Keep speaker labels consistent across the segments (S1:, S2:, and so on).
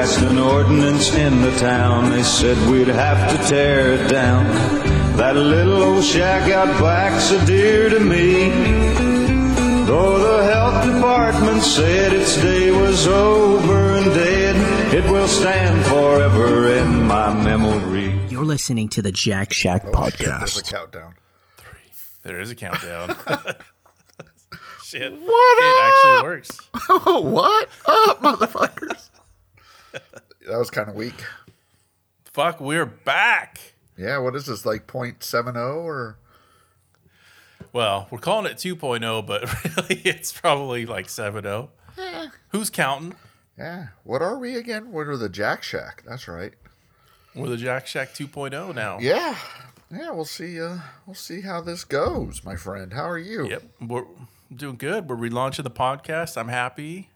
S1: passed an ordinance in the town. They said we'd have to tear it down. That little old shack out back's so dear to me. Though the health department said its day was over and dead, it will stand forever in my memory.
S2: You're listening to the Jack Shack oh, podcast.
S3: There's a countdown. Three.
S4: There is a countdown. Shit.
S3: What
S4: It
S3: up?
S4: actually works.
S3: Oh, what up, motherfuckers? That was kind of weak.
S4: Fuck, we're back.
S3: Yeah, what is this, like 0.70 or?
S4: Well, we're calling it 2.0, but really it's probably like 7.0. Who's counting?
S3: Yeah, what are we again? What are the Jack Shack? That's right.
S4: We're the Jack Shack 2.0 now.
S3: Yeah, yeah. We'll see. Uh, we'll see how this goes, my friend. How are you?
S4: Yep. We're doing good. We're relaunching the podcast. I'm happy.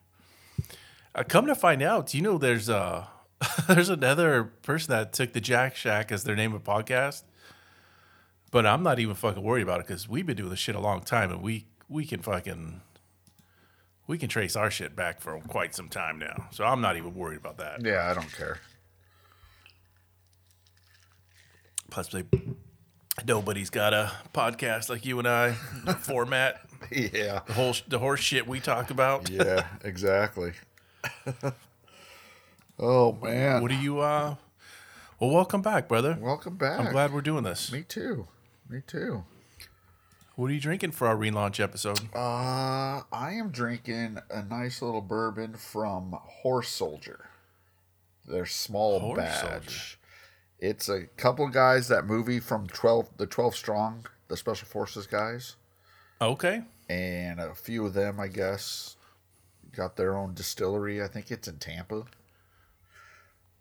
S4: Uh, come to find out, you know there's a there's another person that took the Jack Shack as their name of podcast? But I'm not even fucking worried about it because we've been doing this shit a long time and we we can fucking we can trace our shit back for quite some time now. So I'm not even worried about that.
S3: Yeah, I don't care.
S4: Plus, they, nobody's got a podcast like you and I format.
S3: Yeah,
S4: The whole the horse shit we talk about.
S3: yeah, exactly. oh man.
S4: What do you uh well welcome back, brother.
S3: Welcome back.
S4: I'm glad we're doing this.
S3: Me too. Me too.
S4: What are you drinking for our relaunch episode?
S3: Uh, I am drinking a nice little bourbon from Horse Soldier. Their small
S4: Horse
S3: batch.
S4: Soldier.
S3: It's a couple guys that movie from twelve, the Twelve Strong, the Special Forces guys,
S4: Okay.
S3: and a few of them, I guess, got their own distillery. I think it's in Tampa,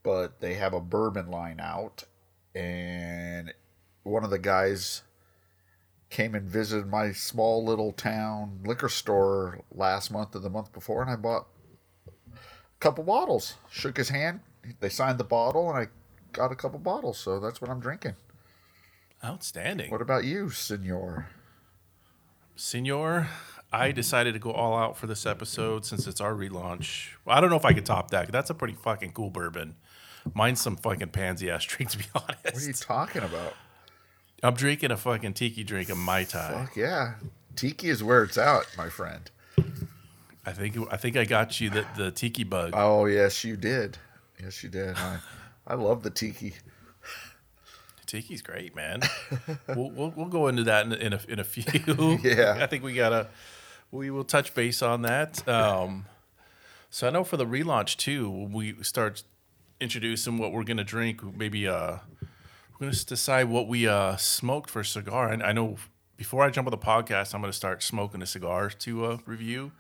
S3: but they have a bourbon line out, and one of the guys came and visited my small little town liquor store last month or the month before, and I bought a couple bottles. Shook his hand. They signed the bottle, and I got a couple bottles. So that's what I'm drinking.
S4: Outstanding.
S3: What about you, Senor?
S4: Senor, I decided to go all out for this episode since it's our relaunch. I don't know if I could top that. That's a pretty fucking cool bourbon. Mine's some fucking pansy ass drink, to be honest.
S3: What are you talking about?
S4: I'm drinking a fucking tiki drink, of Mai Tai.
S3: Fuck yeah. Tiki is where it's at, my friend.
S4: I think I think I got you the, the tiki bug.
S3: Oh, yes, you did. Yes, you did. I, I love the tiki.
S4: Tiki's great, man. we'll, we'll we'll go into that in, in a in a few.
S3: Yeah.
S4: I think we gotta we will touch base on that. Um, so I know for the relaunch too, we start introducing what we're gonna drink, maybe uh, we're gonna decide what we uh smoked for cigar. And I know before I jump on the podcast, I'm gonna start smoking a cigar to uh, review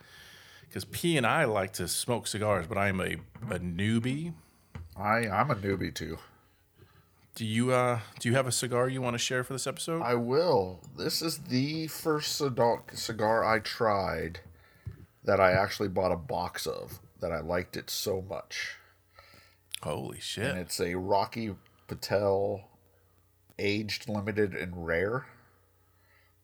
S4: because P and I like to smoke cigars, but I'm a a newbie.
S3: I, I'm a newbie too.
S4: Do you uh do you have a cigar you want to share for this episode?
S3: I will. This is the first cigar, cigar I tried that I actually bought a box of that I liked it so much.
S4: Holy shit!
S3: And it's a Rocky Patel aged limited and rare.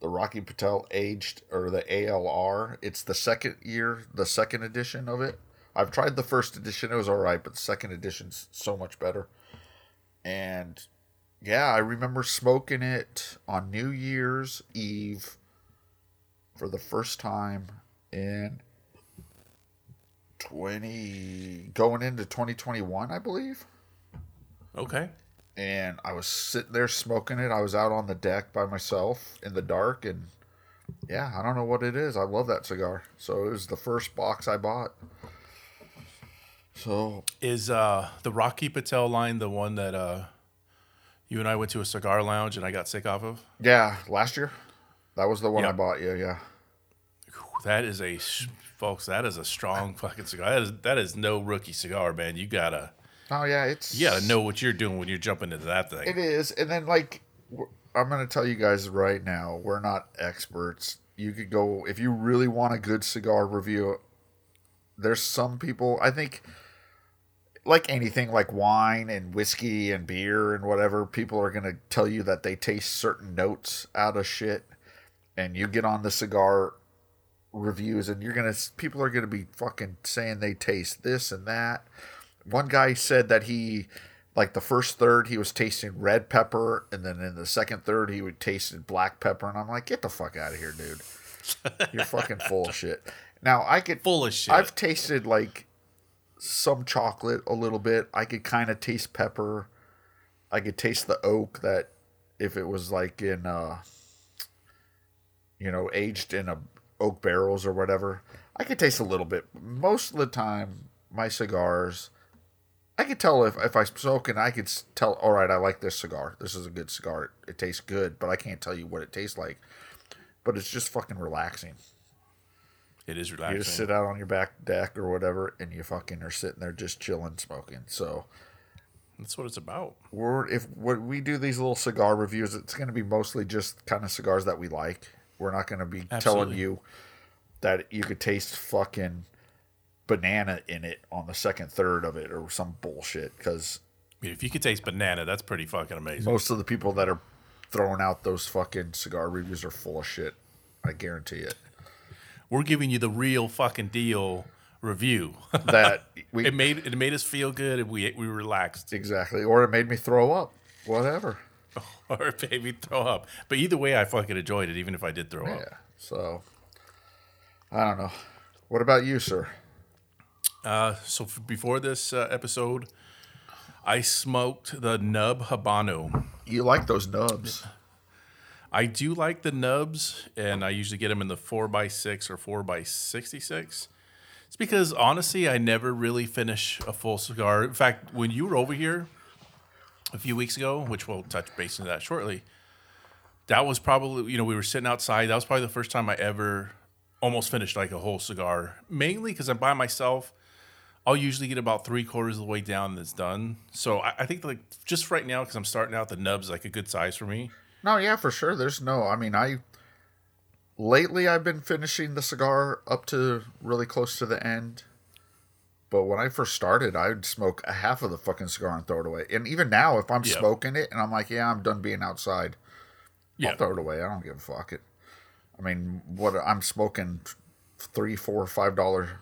S3: The Rocky Patel aged or the ALR. It's the second year, the second edition of it. I've tried the first edition, it was alright, but the second edition's so much better. And yeah, I remember smoking it on New Year's Eve for the first time in 20 going into 2021, I believe
S4: Okay.
S3: and I was sitting there smoking it. I was out on the deck by myself in the dark, and yeah, I don't know what it is. I love that cigar. So it was the first box I bought. So
S4: Is uh the Rocky Patel line the one that uh you and I went to a cigar lounge and I got sick off of?
S3: yeah, last year that was the one I bought. Yeah, yeah,
S4: That is a folks. That is a strong fucking cigar. That is that is no rookie cigar, man. You gotta
S3: oh yeah, it's
S4: you gotta know what you're doing when you're jumping into that thing.
S3: It is, and then like I'm gonna tell you guys right now, we're not experts. You could go if you really want a good cigar review. There's some people I think, like anything, like wine and whiskey and beer and whatever. People are gonna tell you that they taste certain notes out of shit, and you get on the cigar reviews and you're gonna people are gonna be fucking saying they taste this and that one guy said that he like the first third he was tasting red pepper and then in the second third he would tasted black pepper and I'm like, get the fuck out of here, dude. You're fucking full of shit. Now I could
S4: Full of shit.
S3: I've tasted like some chocolate a little bit. I could kind of taste pepper. I could taste the oak that if it was like in uh you know, aged in a oak barrels or whatever. I could taste a little bit. Most of the time my cigars I could tell if, if I smoke and I could tell, all right, I like this cigar. This is a good cigar. It, tastes good, but I can't tell you what it tastes like. But it's just fucking relaxing.
S4: It is relaxing.
S3: You just sit out on your back deck or whatever, and you fucking are sitting there just chilling, smoking. So
S4: That's what it's about.
S3: we're if when we do these little cigar reviews, it's going to be mostly just kind of cigars that we like. We're not going to be telling you that you could taste fucking banana in it on the second third of it or some bullshit because
S4: I mean, if you could taste banana, that's pretty fucking amazing.
S3: most of the people that are throwing out those fucking cigar reviews are full of shit. I guarantee it.
S4: We're giving you the real fucking deal review.
S3: That we
S4: it made it made us feel good and we we relaxed.
S3: exactly, or it made me throw up. Whatever.
S4: or it made me throw up. But either way, I fucking enjoyed it, even if I did throw up.
S3: Yeah. So I don't know. What about you, sir?
S4: Uh, so f- before this uh, episode, I smoked the nub habano.
S3: You like those nubs?
S4: I do like the nubs, and I usually get them in the four x six or four x sixty six. It's because honestly, I never really finish a full cigar. In fact, when you were over here a few weeks ago, which we'll touch base into that shortly, that was probably you know we were sitting outside. That was probably the first time I ever almost finished like a whole cigar. Mainly because I'm by myself. I'll usually get about three quarters of the way down it's done. So I, I think like just right now because I'm starting out, the nubs like a good size for me.
S3: No, yeah, for sure. There's no. I mean, I lately I've been finishing the cigar up to really close to the end. But when I first started, I'd smoke a half of the fucking cigar and throw it away. And even now, if I'm
S4: Yeah.
S3: smoking it and I'm like, yeah, I'm done being outside,
S4: Yeah.
S3: I'll throw it away. I don't give a fuck it. I mean, what I'm smoking three, four, five dollar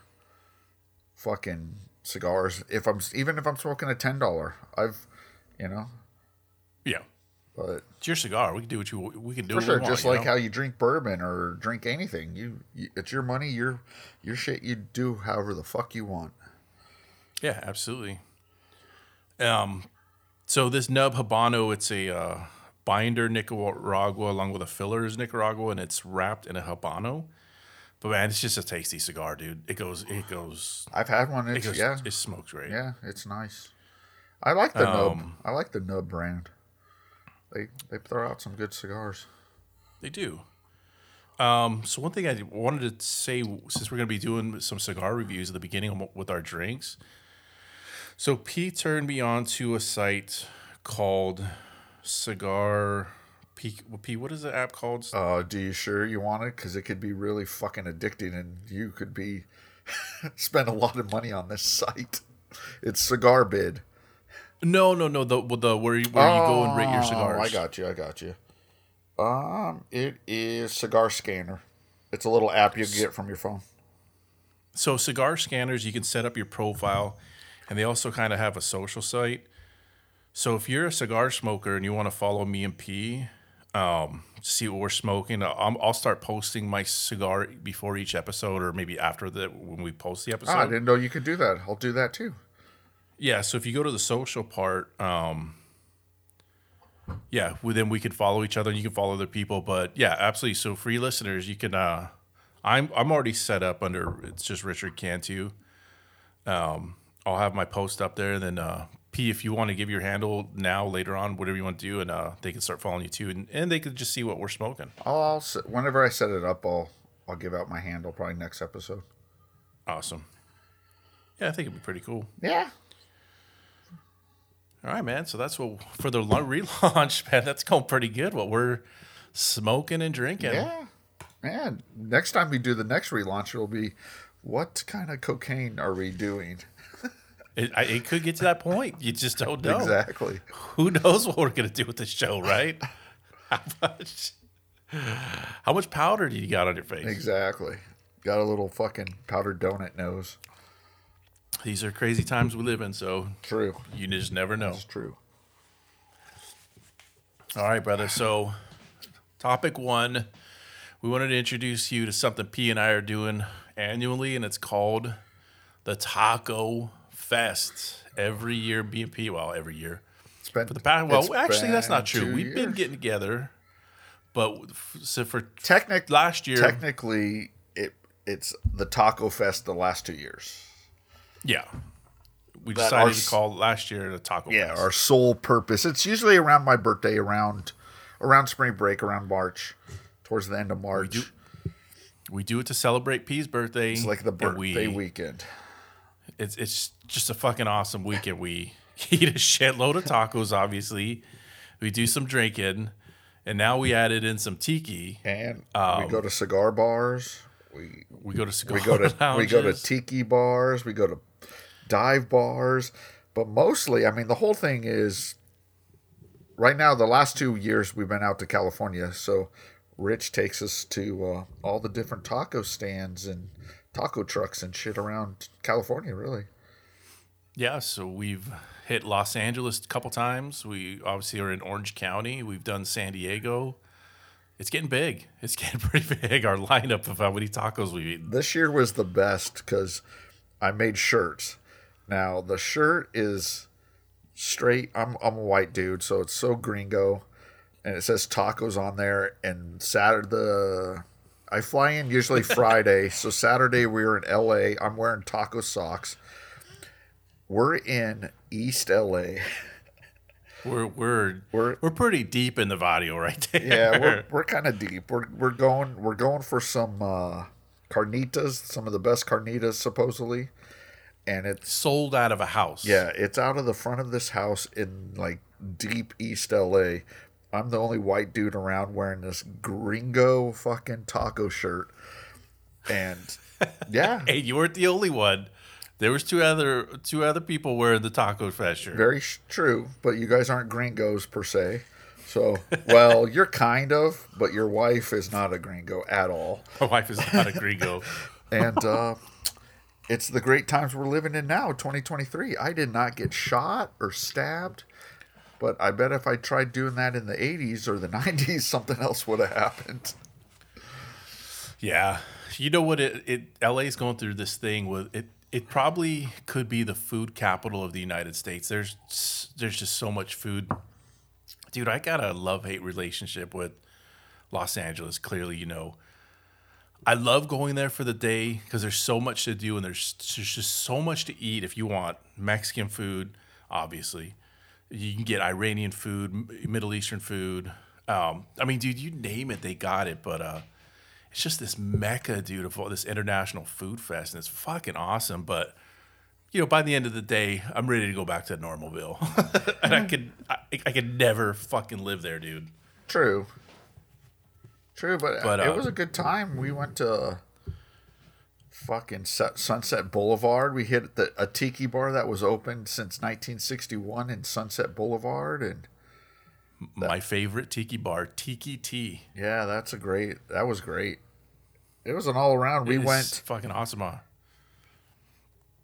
S3: fucking cigars. If I'm even if I'm smoking a ten dollar, I've, you know,
S4: Yeah.
S3: But
S4: It's your cigar. We can do what you we can do.
S3: for sure,
S4: want,
S3: just like
S4: know?
S3: how you drink bourbon or drink anything, you, you it's your money, your your shit. You do however the fuck you want.
S4: Yeah, absolutely. Um, so this nub habano, it's a uh, binder Nicaragua along with a fillers Nicaragua, and it's wrapped in a habano. But man, it's just a tasty cigar, dude. It goes, it goes,
S3: I've had one.
S4: it
S3: It's
S4: goes.
S3: yeah,
S4: It smokes great.
S3: yeah, it's nice. I like the nub.
S4: Um,
S3: I like the nub brand. They they throw out some good cigars.
S4: They do. Um, so one thing I wanted to say, since we're going to be doing some cigar reviews at the beginning with our drinks, so Pete turned me on to a site called Cigar. Pete, Pete, what is the app called?
S3: Uh, do you sure you want it? Because it could be really fucking addicting, and you could be spend a lot of money on this site. It's Cigar Bid.
S4: No, no, no. The the where you, where you go and rate your
S3: Oh,
S4: cigars.
S3: I got you. I got you. Um, it is Cigar Scanner. It's a little app you can get from your phone.
S4: So cigar scanners, you can set up your profile, and they also kind of have a social site. So if you're a cigar smoker and you want to follow me and P, um, see what we're smoking, I'll, I'll start posting my cigar before each episode, or maybe after the when we post the episode.
S3: Ah, I didn't know you could do that. I'll do that too.
S4: Yeah, so if you go to the social part, um, yeah, well, then we could follow each other and you can follow other people. But yeah, absolutely. So for you listeners, you can. Uh, I'm I'm already set up under. It's just Richard Cantu. Um, I'll have my post up there, and then uh, P, if you want to give your handle now, later on, whatever you want to do, and uh, they can start following you too, and, and they can just see what we're smoking.
S3: I'll, I'll whenever I set it up, I'll I'll give out my handle probably next episode.
S4: Awesome. Yeah, I think it'd be pretty cool.
S3: Yeah.
S4: All right, man. So that's what for the relaunch, man. That's going pretty good. What we're smoking and drinking.
S3: Yeah. Man, next time we do the next relaunch, it'll be what kind of cocaine are we doing?
S4: It, I, it could get to that point. You just don't know.
S3: Exactly.
S4: Who knows what we're gonna do with this show, right? How much? How much powder do you got on your face?
S3: Exactly. Got a little fucking powdered donut nose.
S4: These are crazy times we live in, so
S3: True.
S4: you just never know.
S3: It's true.
S4: All right, brother. So, topic one, we wanted to introduce you to something P and I are doing annually, and it's called the Taco Fest. Every year, B and P. well, every year.
S3: It's been
S4: For the past, well, actually, that's not true. We've been getting together, but f- so for
S3: Technic-
S4: last year,
S3: Technically, it it's the Taco Fest the last two years.
S4: Yeah, we
S3: That
S4: decided
S3: our
S4: to call last year the Taco
S3: Yeah,
S4: Fest.
S3: our sole purpose. It's usually around my birthday, around around spring break, around March, towards the end of March.
S4: we do it to celebrate P's birthday.
S3: it's like the
S4: and
S3: birthday
S4: we,
S3: weekend.
S4: it's it's just a fucking awesome weekend. We eat a shitload of tacos, obviously. We do some drinking, and now we added in some tiki.
S3: And
S4: Um,
S3: we go to cigar bars. We
S4: We go to cigar
S3: we go to we go to
S4: lounges.
S3: tiki bars. We go to dive bars. But mostly, I mean, the whole thing is right now. The last two years we've been out to California, so Rich takes us to uh, all the different taco stands and taco trucks and shit around California. Really,
S4: yeah. So we've hit Los Angeles a couple times. We obviously are in Orange County. We've done San Diego. It's getting big. It's getting pretty big. Our lineup of how many tacos we've eaten.
S3: this year was the best because I made shirts. Now the shirt is straight. I'm I'm a white dude, so it's so gringo, and it says tacos on there. And Saturday, the I fly in usually Friday, so Saturday we were in L.A. I'm wearing taco socks. We're in East L.A.
S4: We're we're
S3: We're-
S4: we're, pretty deep in the video right there.
S3: Yeah, we're, we're kind of deep. We're we're going we're going for some uh, carnitas, some of the best carnitas supposedly, and it's
S4: sold out of a house.
S3: Yeah, it's out of the front of this house in like deep East LA. I'm the only white dude around wearing this gringo fucking taco shirt. And yeah,
S4: Hey, you weren't the only one. There was two other two other people wearing the Taco Fest shirt.
S3: very sh- true, but you guys aren't gringos per se. So, well, you're kind of, but your wife is not a gringo at all.
S4: My wife is not a gringo.
S3: And uh it's the great times we're living in now, 2023. I did not get shot or stabbed, but I bet if I tried doing that in the 80s or the 90s, something else would have happened.
S4: yeah, you know what? It, it LA's going through this thing with it. It probably could be the food capital of the United States. There's there's just so much food, dude. I got a love hate relationship with Los Angeles. Clearly, you know. I love going there for the day because there's so much to do and there's, there's just so much to eat if you want Mexican food, obviously. You can get Iranian food, Middle Eastern food. Um, I mean, dude, you name it, they got it. But uh, it's just this mecca, dude, of all this international food fest, and it's fucking awesome. But you know, by the end of the day, I'm ready to go back to Normalville, and I could, I, I could never fucking live there, dude.
S3: True. True, but,
S4: But,
S3: it
S4: uh,
S3: was a good time. We went to fucking Set- Sunset Boulevard. We hit the, a tiki bar that was open since 1961 in Sunset Boulevard. And
S4: My favorite tiki bar, Tiki-Ti.
S3: yeah, that's a great, that was great. It was an all around. We went
S4: fucking awesome. huh?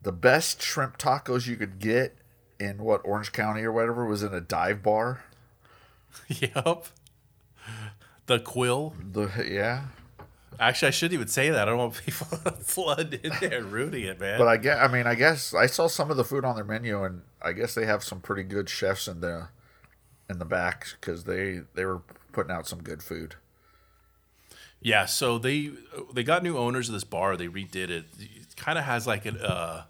S3: the best shrimp tacos you could get in what Orange County or whatever was in a dive bar.
S4: Yep. The quill.
S3: The yeah,
S4: Actually, I shouldn't even say that. I don't want people to flood in there ruining it, man.
S3: but I get. I mean, I guess I saw some of the food on their menu, and I guess they have some pretty good chefs in the in the back because they they were putting out some good food.
S4: yeah, so they they got new owners of this bar. They redid it. It kind of has like an uh,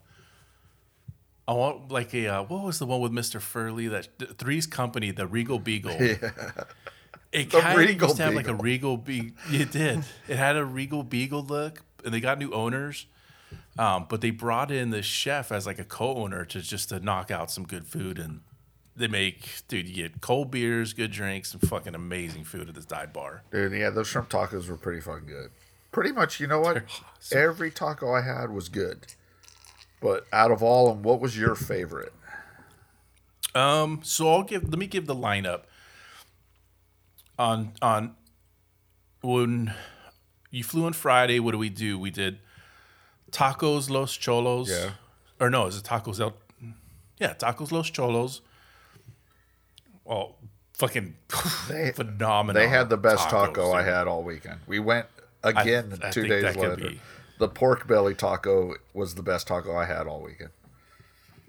S4: I want like a uh, what was the one with Mister Furley that Three's Company, the Regal Beagle. It
S3: The
S4: kind of
S3: Regal
S4: used to have like a Regal Beagle. It did. It had a Regal Beagle look, and they got new owners. Um, but they brought in the chef as like a co-owner to just to knock out some good food, and they make dude. You get cold beers, good drinks, and fucking amazing food at this dive bar.
S3: Dude, yeah, those shrimp tacos were pretty fucking good. Pretty much, you know what? Every taco I had was good. But out of all of them, what was your favorite?
S4: Um, so I'll give. Let me give the lineup. On on when you flew on Friday, what do we do? We did tacos Los Cholos.
S3: Yeah.
S4: or no, is it Tacos El? Yeah, Tacos Los Cholos. Well, fucking
S3: They-
S4: phenomenal.
S3: They had the best taco I had all weekend. We went again
S4: I
S3: two
S4: think
S3: days later. The pork belly taco was the best taco I had all weekend.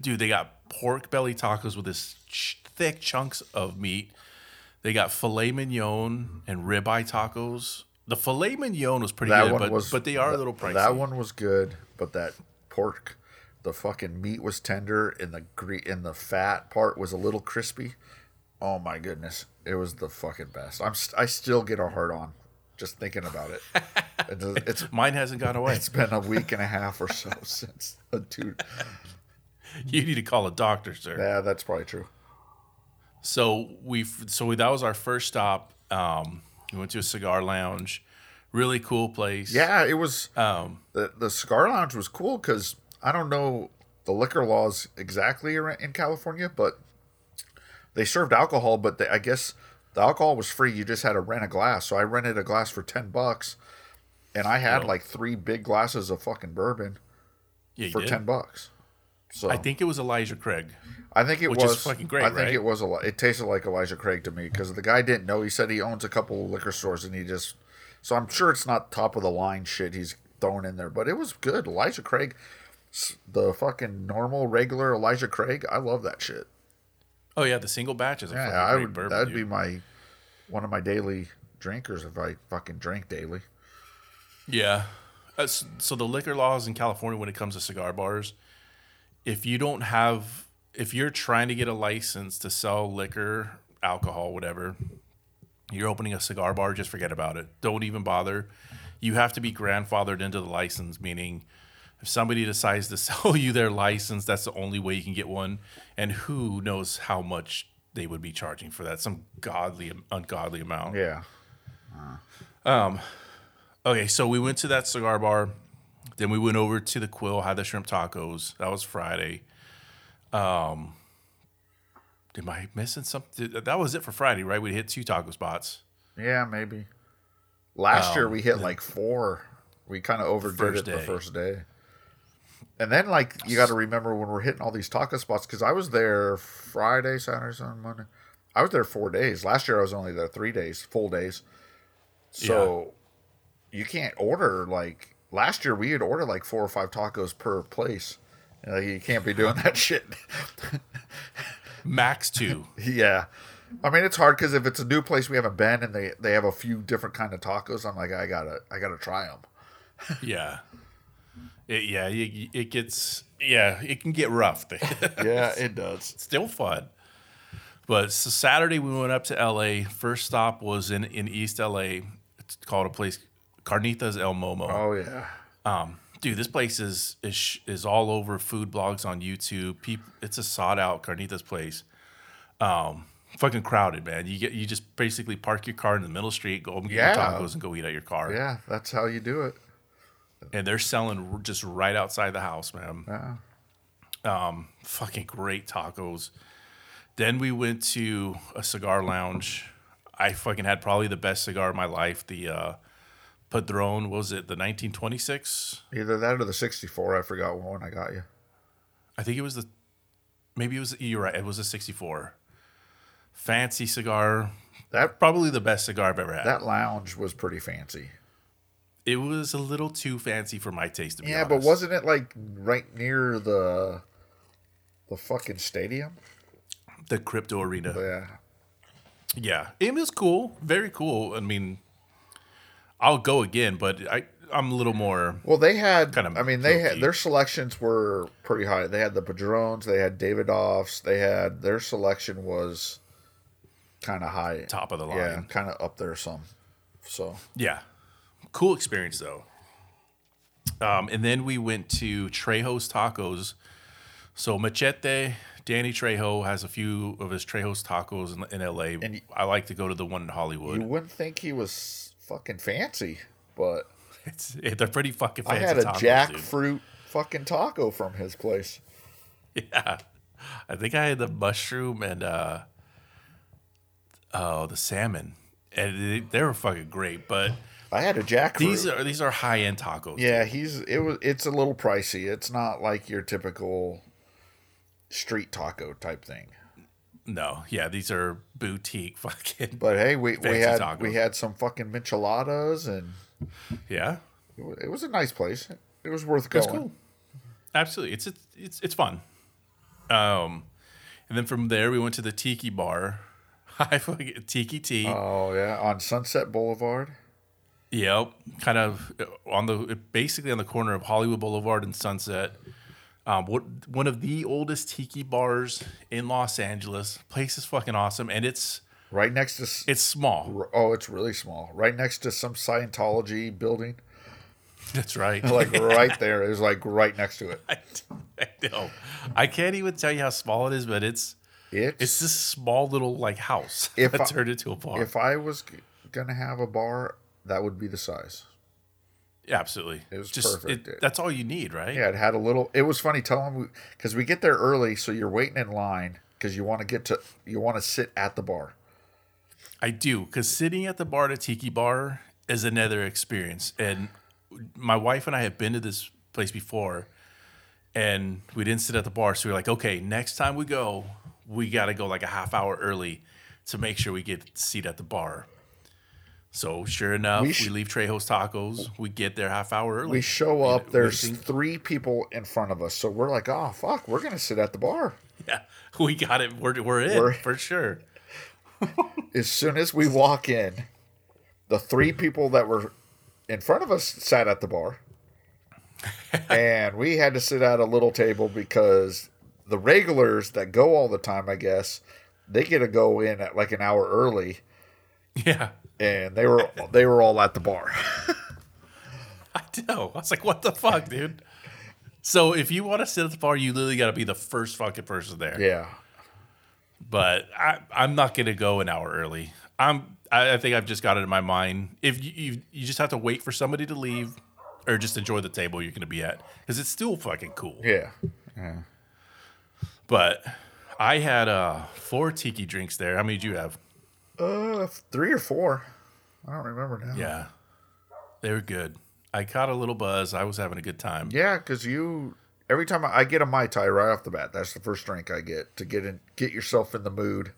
S4: Dude, they got pork belly tacos with this ch- thick chunks of meat. They got filet mignon and ribeye tacos. The filet mignon was pretty
S3: That
S4: good,
S3: one
S4: but,
S3: was,
S4: but they are a
S3: that-
S4: little pricey.
S3: That one was good, but that pork, the fucking meat was tender, and the gre- and the fat part was a little crispy. Oh my goodness, it was the fucking best. I'm st- I still get a hard on just thinking about it. it's, it's
S4: Mine hasn't gone away.
S3: it's been a week and a half or so since a dude.
S4: You need to call a doctor, sir.
S3: Yeah, that's probably true.
S4: So we so that was our first stop. Um, we went to a cigar lounge, really cool place.
S3: Yeah, it was.
S4: Um,
S3: the the cigar lounge was cool because I don't know the liquor laws exactly in California, but they served alcohol. But they, I guess the alcohol was free. You just had to rent a glass. So I rented a glass for ten bucks, and I had like three big glasses of fucking bourbon
S4: yeah,
S3: for
S4: did.
S3: ten bucks. So
S4: I think it was Elijah Craig.
S3: I think it
S4: which
S3: was
S4: fucking great,
S3: I think
S4: right?
S3: it was a lot. It tasted like Elijah Craig to me because the guy didn't know. He said he owns a couple of liquor stores and he just. So I'm sure it's not top of the line shit he's throwing in there, but it was good. Elijah Craig, the fucking normal regular Elijah Craig. I love that shit.
S4: Oh yeah, the single batch is a
S3: Yeah,
S4: fucking
S3: I would
S4: bourbon.
S3: that'd
S4: dude.
S3: be my one of my daily drinkers if I fucking drink daily.
S4: Yeah. Uh, so the liquor laws in California when it comes to cigar bars, if you don't have, if you're trying to get a license to sell liquor, alcohol, whatever, you're opening a cigar bar, just forget about it. Don't even bother. You have to be grandfathered into the license, meaning if somebody decides to sell you their license, that's the only way you can get one. And who knows how much they would be charging for that? Some godly, ungodly amount.
S3: Yeah, Um.
S4: Okay, so we went to that cigar bar. Then we went over to the Quill, had the shrimp tacos. That was Friday. Um, am I missing something? That was it for Friday, right? We hit two taco spots.
S3: yeah, maybe. Last year we hit like four. We kind of overdid it the first day. And then, like, you got to remember when we're hitting all these taco spots because I was there Friday, Saturday, Sunday, Monday. I was there four days. Last year I was only there three days, full days. So you can't order like last year. We had ordered like four or five tacos per place. You, know, you can't be doing that shit.
S4: Max two.
S3: yeah, I mean it's hard because if it's a new place we haven't been and they they have a few different kind of tacos, I'm like I gotta I gotta try them.
S4: yeah. It, yeah, it, it gets, yeah, it can get rough.
S3: Yeah, it does.
S4: Still fun. But so Saturday we went up to LA. First stop was in, in East LA. It's called a place, Carnitas El Momo.
S3: Oh yeah.
S4: Um, dude, this place is is is all over food blogs on YouTube. People, it's a sought out carnitas place. Um, fucking crowded, man. You get you just basically park your car in the middle street, go and get
S3: Yeah.
S4: your tacos, and go eat at your car.
S3: Yeah, that's how you do it.
S4: And they're selling just right outside the house, man.
S3: Yeah.
S4: Um, fucking great tacos. Then we went to a cigar lounge. I fucking had probably the best cigar of my life. The uh, Padron was it the 1926?
S3: Either that or the 64. I forgot what one I got you.
S4: I think it was the maybe it was you're right. It was a 64. Fancy cigar,
S3: That
S4: probably the best cigar I've ever had.
S3: that lounge was pretty fancy.
S4: it was a little too fancy for my taste. To be
S3: Yeah, but wasn't it like right near the the fucking stadium?
S4: the crypto arena?
S3: Yeah.
S4: Yeah, it was cool, very cool. I mean, I'll go again, but I I'm a little more.
S3: Well, they had.
S4: Kinda
S3: I mean, they had their selections were pretty high. They had the Padrones. They had Davidoffs. They had their selection was kind of high.
S4: Top of the line.
S3: Yeah, kind of up there some. So
S4: Yeah, cool experience though. Um, and then we went to Trejo's Tacos. So Machete, Danny Trejo has a few of his Trejo's Tacos in, in LA.
S3: And
S4: I like to go to the one in Hollywood.
S3: you wouldn't think he was fucking fancy, but
S4: It's they're pretty fucking
S3: I
S4: fancy.
S3: had a
S4: tacos, dude.
S3: jackfruit fucking taco from his place.
S4: Yeah, I think I had the mushroom and uh, oh, the salmon, and they, they were fucking great. But
S3: I had a jackfruit.
S4: These are these are high end tacos.
S3: yeah, he's it was it's a little pricey. It's not like your typical street taco type thing.
S4: No, yeah, these are boutique fucking.
S3: But hey, we, we had
S4: tacos.
S3: we had some fucking micheladas and
S4: yeah,
S3: it wa- it was a nice place. It was worth going.
S4: That's cool. Absolutely, it's it's it's it's fun. Um, and then from there we went to the Tiki Bar. I Tiki-Ti.
S3: Oh yeah, on Sunset Boulevard.
S4: Yep, kind of on the basically on the corner of Hollywood Boulevard and Sunset. Um, what one of the oldest tiki bars in Los Angeles. Place is fucking awesome, and it's
S3: Right next to
S4: it's small.
S3: oh, it's really small. Right next to some Scientology building.
S4: That's right.
S3: Like right there. It was like right next to it.
S4: I, I know. I can't even tell you how small it is, but it's
S3: It's
S4: it's this small little like house
S3: If
S4: that
S3: I-
S4: turned into a bar.
S3: if I was g- gonna have a bar, that would be the size.
S4: Yeah, absolutely.
S3: It was
S4: Just
S3: perfect,
S4: It, that's all you need, right?
S3: Yeah, it had a little. It was funny telling because we get there early, so you're waiting in line because you want to get to you want to sit at the bar.
S4: I do because sitting at the bar at a tiki bar is another experience. And my wife and I have been to this place before, and we didn't sit at the bar. So we are like, okay, next time we go, we got to go like a half hour early to make sure we get a seat at the bar. So sure enough,
S3: We
S4: we, leave Trejo's Tacos. We get there half hour early.
S3: We show up. There's
S4: waiting.
S3: three people in front of us, so we're like, oh fuck, we're gonna sit at the bar.
S4: yeah, we got it. We're, we're in
S3: We're-
S4: for sure.
S3: As soon as we walk in, the three people that were in front of us sat at the bar, and we had to sit at a little table because the regulars that go all the time, I guess, they get to go in at like an hour early,
S4: Yeah.
S3: And they were they were all at the bar.
S4: I know. I was like, what the fuck, dude? So if you want to sit at the bar, you literally got to be the first fucking person there.
S3: yeah.
S4: But I, I'm not gonna go an hour early. I'm. I, I think I've just got it in my mind. If you, you you just have to wait for somebody to leave, or just enjoy the table you're gonna be at, because it's still fucking cool.
S3: Yeah. yeah.
S4: But I had uh four tiki drinks there. How many did you have?
S3: Uh, three or four. I don't remember now.
S4: Yeah, they were good. I caught a little buzz. I was having a good time.
S3: Yeah, because you every time I, I get a mai tai right off the bat, that's the first drink I get to get in, get yourself in the mood,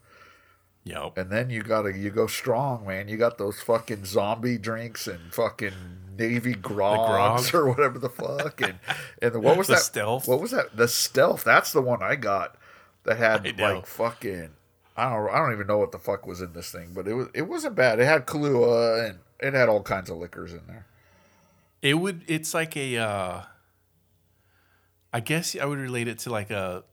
S4: Yep.
S3: and then you gotta you go strong, man. You got those fucking zombie drinks and fucking navy grogs
S4: grog.
S3: or whatever the fuck, and and the, what was
S4: The
S3: that
S4: stealth.
S3: What was that? The stealth. That's the one I got that had like fucking. I don't. I don't even know what the fuck was in this thing, but it was. It wasn't bad. It had Kahlua and it had all kinds of liquors in there.
S4: It would. It's like a. Uh, I guess I would relate it to like a,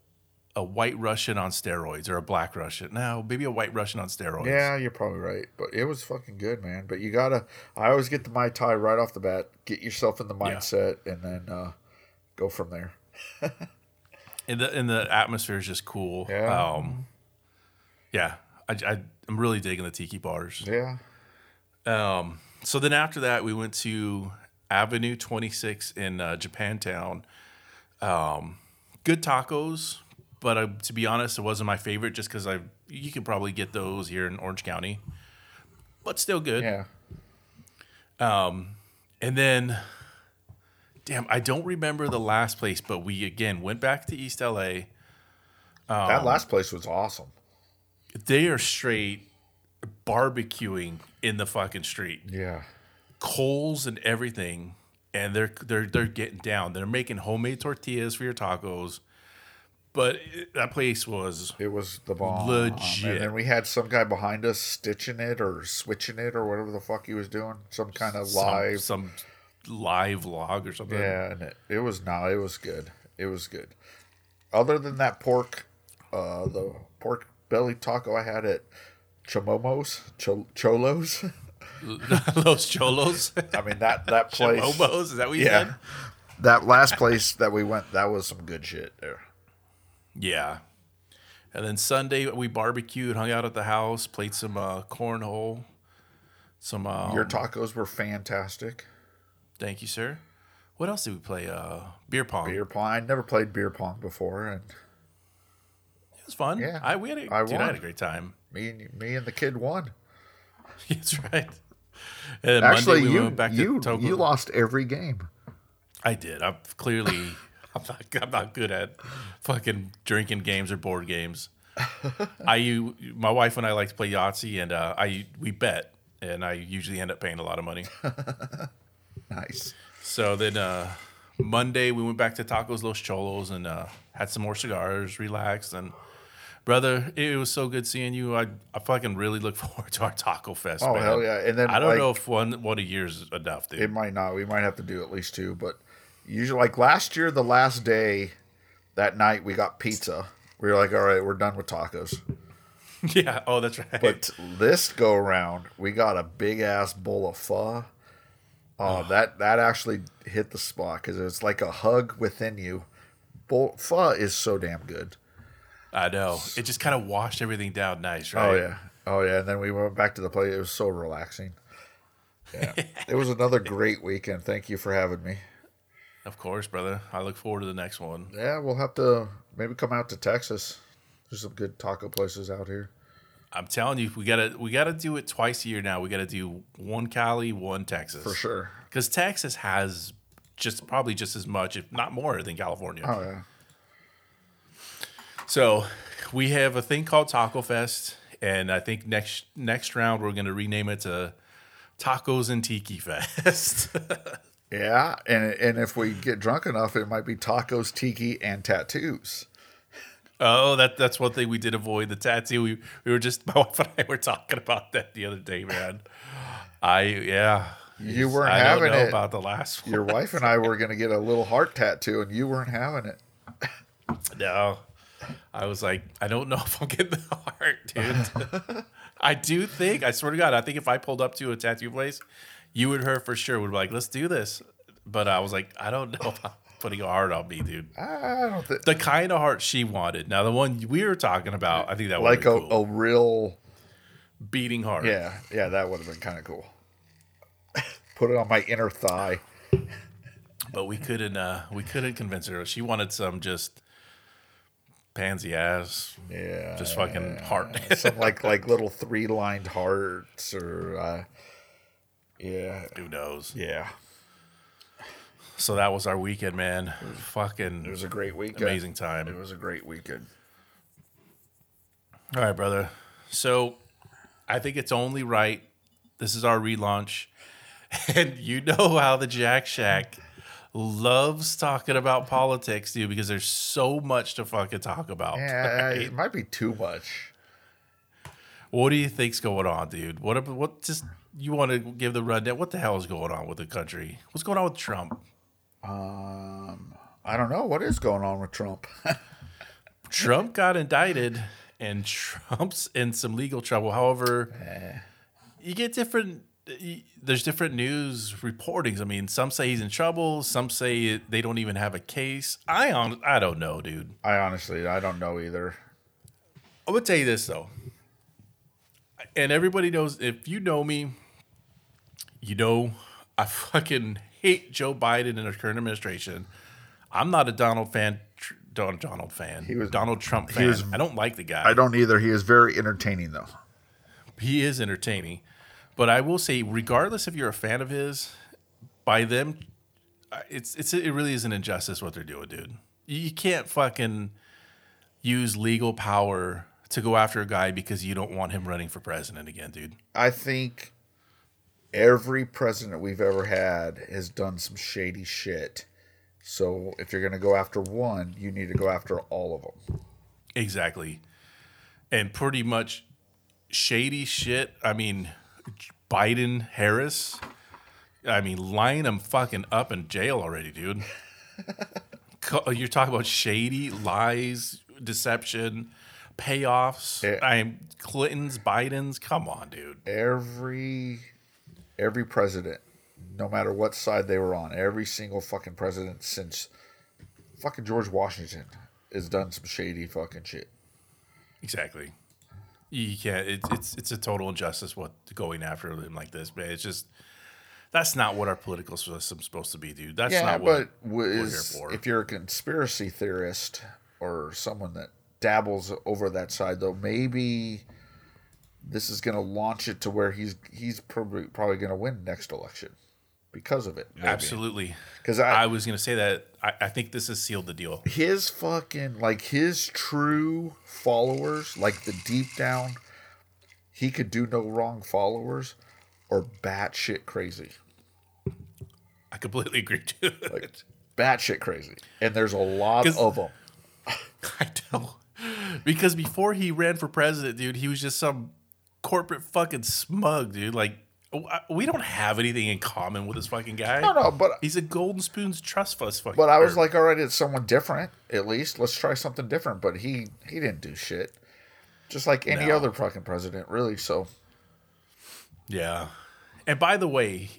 S4: a white Russian on steroids or a black Russian. No, maybe a white Russian on steroids.
S3: Yeah, you're probably right, but it was fucking good, man. But you gotta. I always get the mai tai right off the bat. Get yourself in the mindset, and then uh, go from there.
S4: And the and the atmosphere is just cool.
S3: Yeah.
S4: Um, yeah. I, I I'm really digging the tiki bars.
S3: Yeah.
S4: Um, so then after that, we went to Avenue 26 in uh, Japantown. Um, good tacos, but uh, to be honest, it wasn't my favorite just because I you can probably get those here in Orange County, but still good.
S3: Yeah.
S4: And then, damn, I don't remember the last place, but we again went back to East LA.
S3: that
S4: Um,
S3: last place was awesome.
S4: They are straight barbecuing in the fucking street.
S3: Yeah.
S4: coals and everything, and they're they're they're getting down. They're making homemade tortillas for your tacos, but it, that place was
S3: It was the bomb.
S4: Legit.
S3: And then we had some guy behind us stitching it or switching it or whatever the fuck he was doing. Some kind of
S4: some-
S3: live.
S4: some, live log or something.
S3: Yeah, and it, it was no, it was good. It was good. Other than that pork, uh, the pork belly taco I had at Chomomo's, Cho- Cholos.
S4: Los cholos,
S3: I mean that that place.
S4: chomobos. Is that what you
S3: Yeah,
S4: said?
S3: that last place that we went, that was some good shit there.
S4: Yeah. And then Sunday we barbecued, hung out at the house, played some uh, cornhole. Some um,
S3: Your tacos were fantastic.
S4: thank you, sir. What else did we play? Uh, beer pong.
S3: Beer pong. I never played beer pong before, and
S4: was fun.
S3: Yeah,
S4: I we had a,
S3: I
S4: dude, I had a great time.
S3: me and me and the kid won.
S4: That's right. And
S3: Actually,
S4: Monday we
S3: you
S4: went back to
S3: you
S4: Togo.
S3: you lost every game.
S4: I did. I'm clearly I'm not I'm not good at fucking drinking games or board games. I my wife and I like to play Yahtzee and uh, I we bet and I usually end up paying a lot of money.
S3: Nice.
S4: So then uh, Monday we went back to Tacos Los Cholos and uh, had some more cigars, relaxed, and brother, it was so good seeing you. I I fucking really look forward to our Taco Fest.
S3: Oh
S4: man.
S3: hell yeah! And then
S4: I don't
S3: like,
S4: know if one one a year is enough, dude.
S3: it might not. We might have to do at least two, but usually like last year, the last day, that night we got pizza. We were like, all right, we're done with tacos.
S4: yeah. Oh, that's right.
S3: But this go around, we got a big ass bowl of pho. Oh, oh. that that actually hit the spot because it's like a hug within you. Bowl, pho is so damn good.
S4: I know. It just kind of washed everything down nice, oh, right?
S3: Oh yeah, oh yeah. And then we went back to the place. It was so relaxing. Yeah, it was another great weekend. Thank you for having me.
S4: Of course, brother. I look forward to the next one.
S3: Yeah, we'll have to maybe come out to Texas. There's some good taco places out here.
S4: I'm telling you, we gotta we gotta do it twice a year now. We gotta do one Cali, one Texas,
S3: For sure.
S4: Because Texas has just probably just as much, if not more, than California.
S3: Oh yeah.
S4: So we have a thing called Taco Fest, and I think next next round we're gonna rename it to Tacos and Tiki Fest.
S3: Yeah, and and if we get drunk enough, it might be tacos, tiki, and tattoos.
S4: oh, that that's one thing we did avoid the tattoo. We we were just my wife and I were talking about that the other day, man. I yeah.
S3: You weren't
S4: I don't
S3: having
S4: know
S3: it.
S4: about the last one.
S3: Your wife and I were gonna get a little heart tattoo, and you weren't having it.
S4: No. I was like, I don't know if I'm getting the heart, dude. I do think, I swear to God, I think if I pulled up to a tattoo place, you and her for sure would be like, let's do this. But I was like, I don't know about putting a heart on me, dude.
S3: I don't think
S4: The kind of heart she wanted. Now, the one we were talking about, I think that would
S3: like a,
S4: cool.
S3: a real
S4: beating heart.
S3: yeah yeah that would have been kind of cool. Put it on my inner thigh.
S4: But we couldn't, uh, we couldn't convince her. She wanted some just pansy ass,
S3: Yeah,
S4: just fucking heart.
S3: some like like little three lined hearts or uh, yeah
S4: Who knows?
S3: yeah.
S4: So that was our weekend, man.
S3: It
S4: Fucking
S3: was a great weekend.
S4: amazing time.
S3: It was a great weekend.
S4: All right, brother. So I think it's only right. This is our relaunch. And you know how the Jack Shack loves talking about politics, dude, because there's so much to fucking talk about.
S3: Yeah,
S4: right?
S3: it might be too much.
S4: What do you think's going on, dude? What what just you want to give the rundown? What the hell is going on with the country? What's going on with Trump?
S3: Um, I don't know what is going on with Trump.
S4: Trump got indicted and Trump's in some legal trouble. However, you get different. There's different news reportings. I mean, some say he's in trouble. Some say they don't even have a case. I on, I don't know, dude.
S3: I honestly, I don't know either.
S4: I'm gonna tell you this though, and everybody knows. If you know me, you know I fucking hate Joe Biden and the current administration. I'm not a Donald fan. tr- Don- Donald fan.
S3: He was-
S4: Donald Trump fan.
S3: was-
S4: I don't like the guy.
S3: I don't either. He is very entertaining though.
S4: he is entertaining. But I will say, regardless if you're a fan of his, by them, it's it's it really is an injustice what they're doing, dude. You can't fucking use legal power to go after a guy because you don't want him running for president again, dude.
S3: I think every president we've ever had has done some shady shit. So if you're gonna go after one, you need to go after all of them.
S4: Exactly. And pretty much shady shit. I mean, Biden, Harris. I mean, line them fucking up in jail already, dude. You're talking about shady lies, deception, payoffs.
S3: Yeah.
S4: I'm Clinton's, Biden's. Come on, dude.
S3: Every every president, no matter what side they were on, every single fucking president since fucking George Washington has done some shady fucking shit.
S4: Exactly. You can't. It, it's it's a total injustice what going after him like this, man. It's just that's not what our political system's supposed to be, dude. That's
S3: yeah,
S4: not what
S3: but
S4: here
S3: is,
S4: for.
S3: if you're a conspiracy theorist or someone that dabbles over that side, though, maybe this is going to launch it to where he's he's probably probably going to win next election because of it. maybe.
S4: Absolutely.
S3: 'Cause
S4: I,
S3: I-
S4: was going to say that. I, I think this has sealed the deal.
S3: his fucking like his true followers, like the deep down, he could do no wrong followers, are batshit crazy,
S4: I completely agree too.
S3: like batshit crazy, and there's a lot of them.
S4: I know. Because before he ran for president, dude, he was just some corporate fucking smug, dude. Like, we don't have anything in common with this fucking guy.
S3: No, no, but
S4: He's a Golden Spoons Trust Fund fucking.
S3: but I was like, all right, it's someone different. At least let's try something different. But he he didn't do shit, just like any
S4: No.
S3: other fucking president, really. So
S4: yeah. And by the way,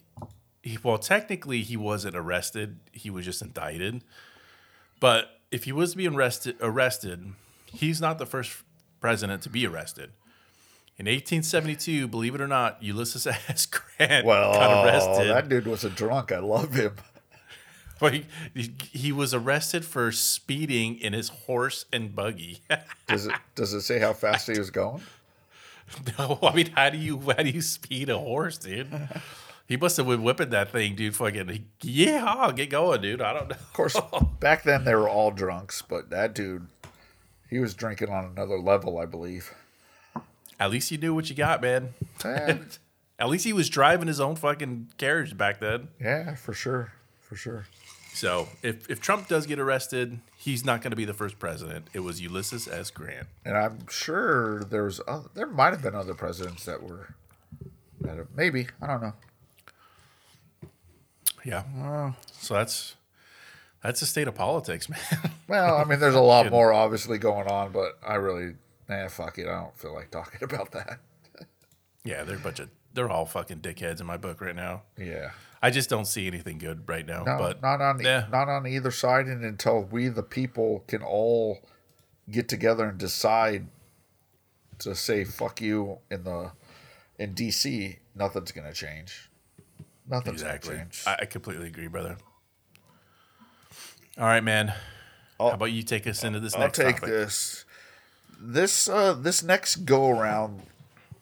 S4: he, well, technically he wasn't arrested; he was just indicted. But if he was being arrested, arrested, he's not the first president to be arrested. In 1872, believe it or not, Ulysses S. Grant
S3: well,
S4: got arrested.
S3: that dude was a drunk. I love him.
S4: Well, he, he, he was arrested for speeding in his horse and buggy.
S3: Does it does it say how fast he was going?
S4: no, I mean, how do you how do you speed a horse, dude? He must have been whipping that thing, dude. Fucking yeah, get going, dude. I don't know.
S3: Of course, back then they were all drunks, but that dude, he was drinking on another level, I believe.
S4: At least you knew what you got, man.
S3: Eh,
S4: At least he was driving his own fucking carriage back then.
S3: yeah, for sure, for sure.
S4: So if if Trump does get arrested, he's not going to be the first president. It was Ulysses S. Grant.
S3: And I'm sure there's other, there might have been other presidents that were, that have, maybe I don't know.
S4: Yeah. so that's that's the state of politics, man.
S3: Well, I mean, there's a lot more obviously going on, but I really, nah, fuck it, I don't feel like talking about that.
S4: yeah, they're a bunch of they're all fucking dickheads in my book right now.
S3: Yeah.
S4: I just don't see anything good right now.
S3: No,
S4: but
S3: not on
S4: yeah.
S3: not on either side, and until we the people can all get together and decide to say "fuck you" in the in DC, nothing's gonna change. Nothing's
S4: exactly.
S3: gonna change.
S4: I, I completely agree, brother. All right, man. How about you take us into this next one?
S3: I'll take
S4: topic?
S3: this. This uh this next go around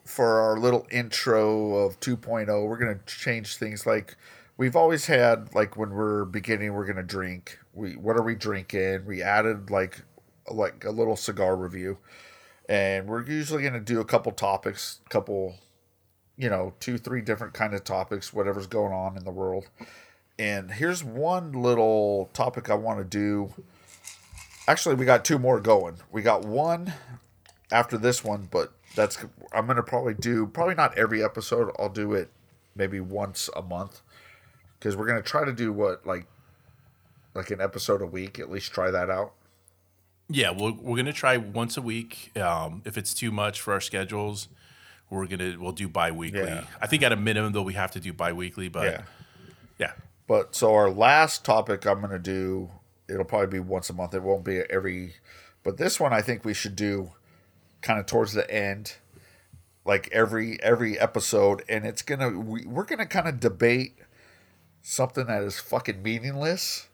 S3: for our little intro of 2.0, we're gonna change things like we've always had like when we're beginning we're gonna drink. We what are we drinking? We added like like a little cigar review. And we're usually gonna do a couple topics, couple you know, two, three different kind of topics, whatever's going on in the world. And here's one little topic I want to do Actually, we got two more going. We got one after this one, but that's I'm gonna probably do probably not every episode. I'll do it maybe once a month because we're gonna try to do what like like an episode a week. At least try that out.
S4: Yeah, we're, we're gonna try once a week. Um, if it's too much for our schedules, we're gonna we'll do bi-weekly.
S3: Yeah.
S4: I think at a minimum though we have to do bi-weekly, but
S3: Yeah.
S4: yeah,
S3: But so our last topic I'm gonna do it'll probably be once a month. It won't be every but this one I think we should do kind of towards the end like every every episode and it's gonna we, we're gonna kind of debate something that is fucking meaningless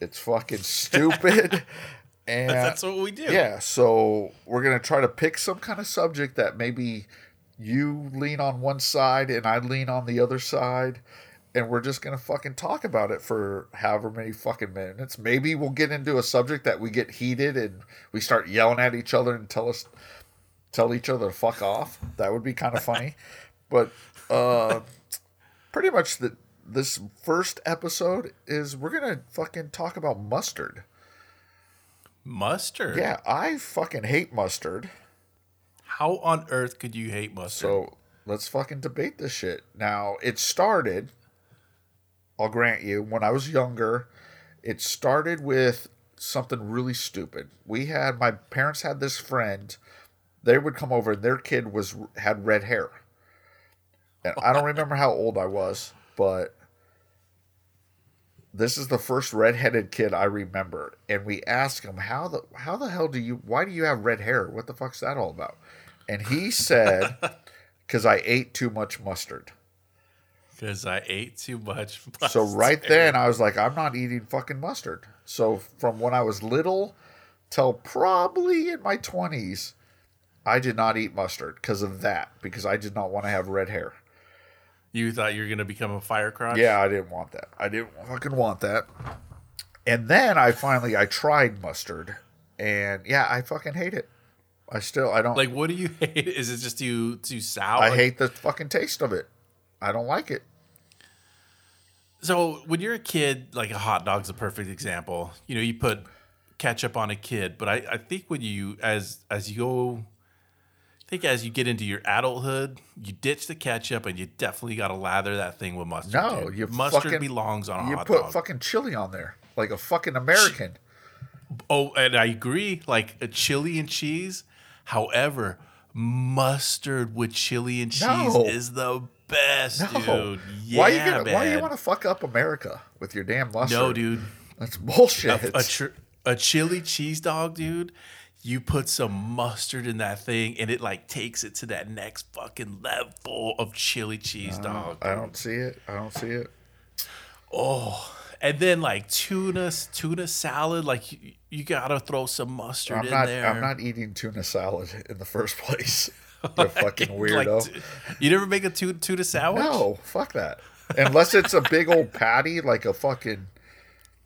S3: it's fucking stupid and
S4: that's what we do.
S3: yeah so we're gonna try to pick some kind of subject that maybe you lean on one side and i lean on the other side and we're just gonna fucking talk about it for however many fucking minutes maybe we'll get into a subject that we get heated and we start yelling at each other and tell us tell each other to fuck off that would be kind of funny but uh pretty much the this first episode is we're gonna fucking talk about mustard
S4: Mustard.
S3: yeah i fucking hate mustard
S4: How on earth could you hate mustard?
S3: So let's fucking debate this shit. Now, it started, I'll grant you, when I was younger, it started with something really stupid. We had, my parents had this friend, they would come over, and their kid was had red hair. And I don't remember how old I was, but this is the first redheaded kid I remember. And we asked him, How the how the hell do you why do you have red hair? What the fuck's that all about? And he said, Because I ate too much mustard.
S4: Because I ate too much.
S3: So
S4: mustard.
S3: right then I was like, I'm not eating fucking mustard. So from when I was little till probably in my twenties, I did not eat mustard because of that, because I did not want to have red hair.
S4: You thought you were gonna become a fire crotch?
S3: Yeah, I didn't want that. I didn't fucking want that. And then I finally I tried mustard, and yeah, I fucking hate it. I still I don't
S4: Like, what do you hate? Is it just too too sour?
S3: I hate the fucking taste of it. I don't like it.
S4: So when you're a kid, like a hot dog's a perfect example. You know, you put ketchup on a kid, but I, I think when you as as you go, I think as you get into your adulthood, you ditch the ketchup and you definitely got to lather that thing with mustard.
S3: No,
S4: dude.
S3: you
S4: mustard
S3: fucking-
S4: belongs on a
S3: You
S4: hot
S3: put
S4: dog.
S3: fucking chili on there like a fucking American.
S4: oh, and I agree. Like a chili and cheese. However, mustard with chili and cheese
S3: No.
S4: is the best,
S3: No,
S4: dude. Yeah,
S3: why you gonna,
S4: man.
S3: why you want to fuck up America with your damn mustard?
S4: No, dude.
S3: that's bullshit.
S4: a, tr- a chili cheese dog, dude. You put some mustard in that thing, and it like takes it to that next fucking level of chili cheese dog.
S3: I don't see it. I don't see it.
S4: Oh, and then like tuna, tuna salad, like you, you gotta throw some mustard
S3: I'm
S4: in
S3: not.
S4: there.
S3: I'm not eating tuna salad in the first place. You fucking weirdo.
S4: t- you never make a tuna, tuna sandwich?
S3: no, fuck that. Unless it's a big old patty, like a fucking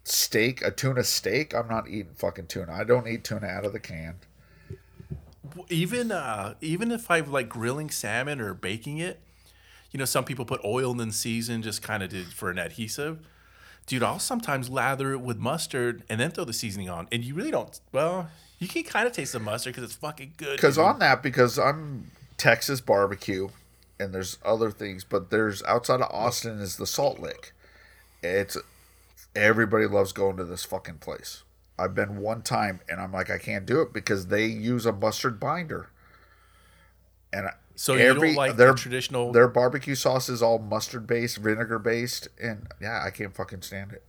S3: steak, a tuna steak. I'm not eating fucking tuna. I don't eat tuna out of the can.
S4: even uh even if I'm like grilling salmon or baking it, you know, some people put oil and then season just kind of for an adhesive. Dude, I'll sometimes lather it with mustard and then throw the seasoning on, and you really don't. Well, you can kind of taste the mustard because it's fucking good.
S3: Because on that, because I'm Texas barbecue, and there's other things, but there's outside of Austin is the Salt Lick. It's everybody loves going to this fucking place. I've been one time, and I'm like, I can't do it because they use a mustard binder. And
S4: So you don't like the traditional-
S3: Their barbecue sauce is all mustard based, vinegar based, and yeah, I can't fucking stand it.